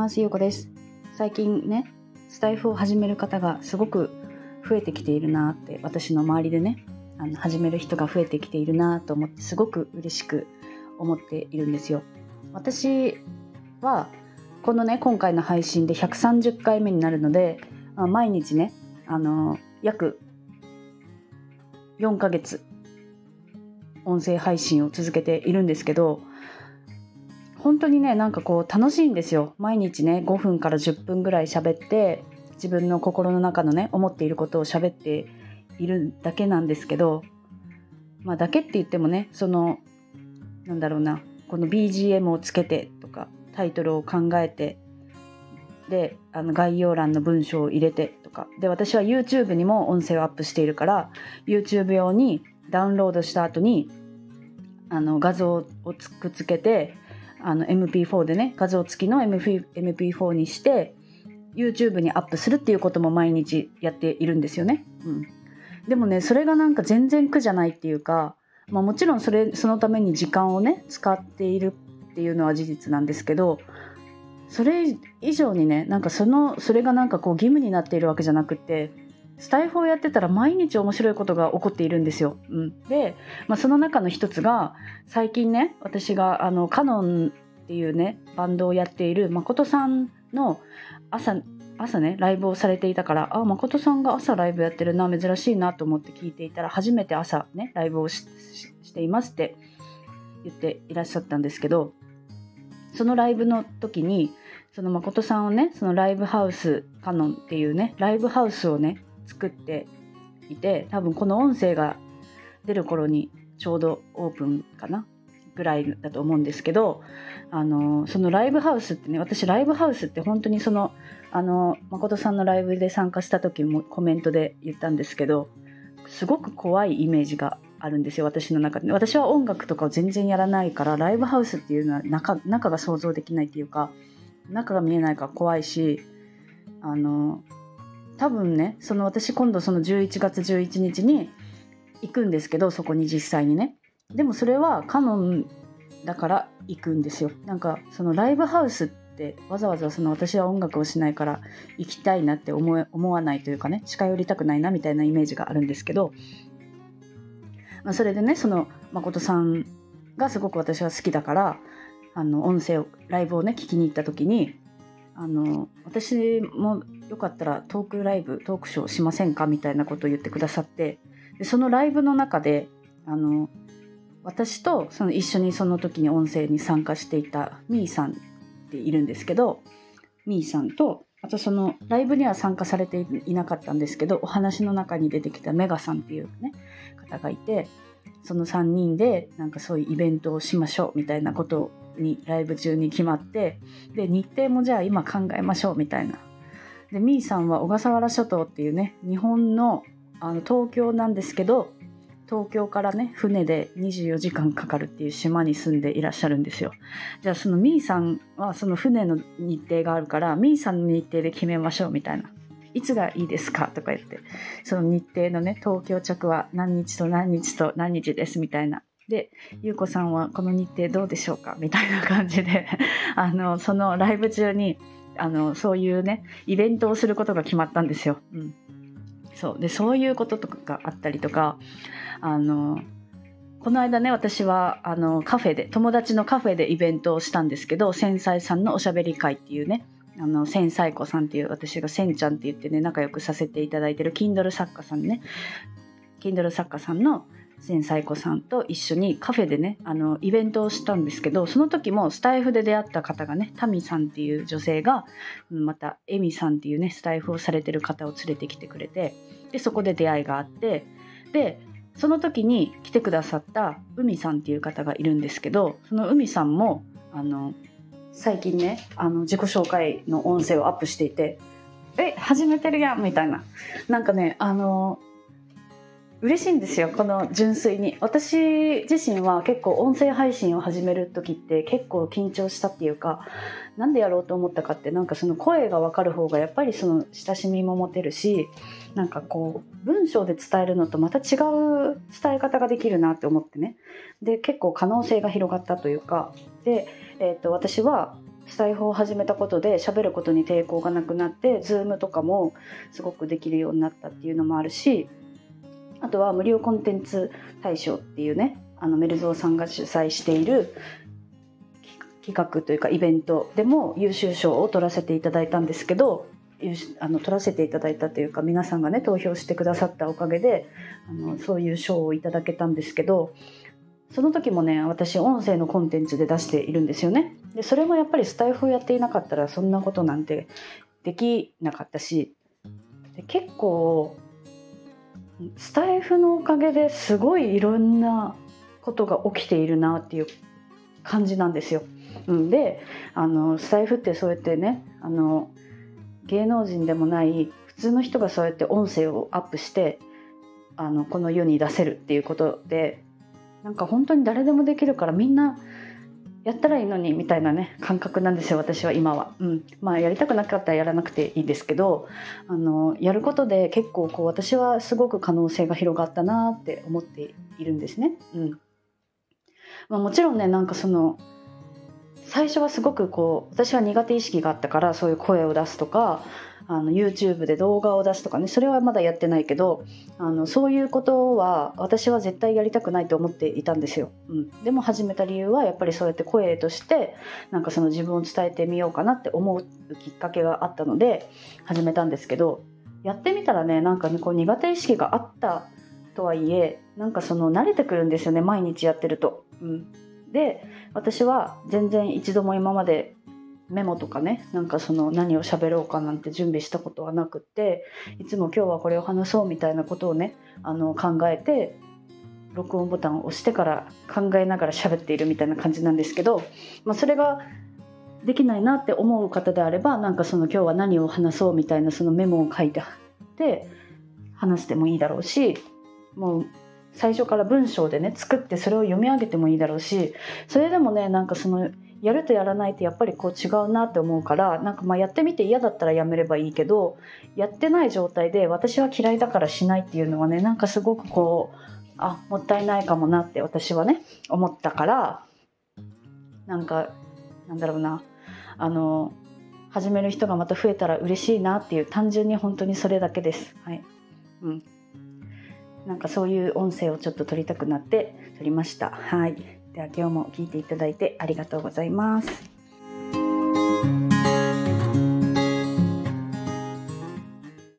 ます。ゆうこです。最近ねスタイフを始める方がすごく増えてきているなって私の周りでねあの始める人が増えてきているなと思ってすごく嬉しく思っているんですよ。私はこのね今回の配信で130回目になるので、まあ、毎日ねあの約4ヶ月音声配信を続けているんですけど本当にねなんかこう楽しいんですよ。毎日ね5分から10分ぐらい喋って自分の心の中のね思っていることを喋っているだけなんですけどまあだけって言ってもねそのなんだろうなこの BGM をつけてとかタイトルを考えてであの概要欄の文章を入れてとかで私は YouTube にも音声をアップしているから YouTube 用にダウンロードした後にあの画像をくっつけてあの MP4 でね画像付きの MP4 にして YouTube にアップするっていうことも毎日やっているんですよね。うん、でもねそれがなんか全然苦じゃないっていうか、まあ、もちろんそれそのために時間をね使っているっていうのは事実なんですけどそれ以上にねなんかそのそれがなんかこう義務になっているわけじゃなくてスタイフをやってたら毎日面白いことが起こっているんですよ。うん、で、まあ、その中の一つが最近ね私があのカノンっていうねバンドをやっている誠さんの朝朝ねライブをされていたからあ誠さんが朝ライブやってるな珍しいなと思って聞いていたら初めて朝ねライブをしていますって言っていらっしゃったんですけどそのライブの時にその誠さんをねそのライブハウスカノンっていうねライブハウスをね作っていて多分この音声が出る頃にちょうどオープンかなぐらいだと思うんですけどあのそのライブハウスってね私ライブハウスって本当にそのあの誠さんのライブで参加した時もコメントで言ったんですけどすごく怖いイメージがあるんですよ私の中で私は音楽とかを全然やらないからライブハウスっていうのは中中が想像できないっていうか中が見えないから怖いしあの多分ねその私今度その11月11日に行くんですけどそこに実際にね。でもそれはカノンだから行くんですよ。なんかそのライブハウスってわざわざその私は音楽をしないから行きたいなって思思わないというかね近寄りたくないなみたいなイメージがあるんですけど、まあ、それでねその誠さんがすごく私は好きだからあの音声をライブをね聞きに行った時にあの私もよかったらトークライブトークショーしませんかみたいなことを言ってくださってでそのライブの中であの私とその一緒にその時に音声に参加していたみーさんっているんですけどみーさんとあとそのライブには参加されていなかったんですけどお話の中に出てきたメガさんっていうね方がいてその3人でなんかそういうイベントをしましょうみたいなことをにライブ中に決まってで日程もじゃあ今考えましょうみたいな。でみーさんは小笠原諸島っていうね日本のあの東京なんですけど東京からね船で24時間かかるっていう島に住んでいらっしゃるんですよ。じゃあそのみーさんはその船の日程があるからみーさんの日程で決めましょうみたいな。いつがいいですかとか言ってその日程のね東京着は何日と何日と何日ですみたいな。で優子さんはこの日程どうでしょうか？みたいな感じであのそのライブ中にあのそういうねイベントをすることが決まったんですよ。うん、そう。でそういうこととかがあったりとかあのこの間ね私はあのカフェで友達のカフェでイベントをしたんですけど繊細さんのおしゃべり会っていうねあの繊細子さんっていう私がせんちゃんって言ってね仲良くさせていただいてる Kindle 作家さんね。Kindle 作家さんの千彩子さんと一緒にカフェでねあのイベントをしたんですけどその時もスタイフで出会った方がねタミさんっていう女性がまたエミさんっていうねスタイフをされてる方を連れてきてくれてでそこで出会いがあってでその時に来てくださった海さんっていう方がいるんですけどその海さんもあの最近ねあの自己紹介の音声をアップしていて「え始めてるやん」みたいな。なんかねあの嬉しいんですよこの純粋に。私自身は結構音声配信を始める時って結構緊張したっていうかなんでやろうと思ったかってなんかその声が分かる方がやっぱりその親しみも持てるしなんかこう文章で伝えるのとまた違う伝え方ができるなって思ってね。で結構可能性が広がったというか。で、えー、と私はスタエフを始めたことで喋ることに抵抗がなくなって Zoom とかもすごくできるようになったっていうのもあるしあとは無料コンテンツ大賞っていうねあのメルゾーさんが主催している企画というかイベントでも優秀賞を取らせていただいたんですけどあの取らせていただいたというか皆さんがね投票してくださったおかげであのそういう賞をいただけたんですけどその時もね私音声のコンテンツで出しているんですよね。でそれもやっぱりスタイフをやっていなかったらそんなことなんてできなかったしで結構スタイフのおかげですごいいろんなことが起きているなっていう感じなんですよ。うん、であのスタイフってそうやってねあの芸能人でもない普通の人がそうやって音声をアップしてあのこの世に出せるっていうことでなんか本当に誰でもできるからみんなやったらいいのにみたいなね感覚なんですよ私は今は、うん、まあやりたくなかったらやらなくていいですけどあのやることで結構こう私はすごく可能性が広がったなって思っているんですね、うん。まあ、もちろんねなんかその最初はすごくこう私は苦手意識があったからそういう声を出すとかあの YouTube で動画を出すとかねそれはまだやってないけどあのそういうことは私は絶対やりたくないと思っていたんですよ、うん、でも始めた理由はやっぱりそうやって声としてなんかその自分を伝えてみようかなって思うきっかけがあったので始めたんですけどやってみたらねなんかねこう苦手意識があったとはいえなんかその慣れてくるんですよね毎日やってると。うん、で私は全然一度も今までメモとかねなんかその何を喋ろうかなんて準備したことはなくっていつも今日はこれを話そうみたいなことをねあの考えて録音ボタンを押してから考えながら喋っているみたいな感じなんですけど、まあ、それができないなって思う方であればなんかその今日は何を話そうみたいなそのメモを書いて話してもいいだろうしもう最初から文章でね作ってそれを読み上げてもいいだろうしそれでもねなんかそのやるとやらないとやっぱりこう違うなって思うからなんかまあやってみて嫌だったらやめればいいけどやってない状態で私は嫌いだからしないっていうのはねなんかすごくこうあもったいないかもなって私はね思ったからなんかなんだろうなあの始める人がまた増えたら嬉しいなっていう単純に本当にそれだけです。はい、うんなんかそういう音声をちょっと撮りたくなって撮りました。はい。では今日も聞いていただいてありがとうございます。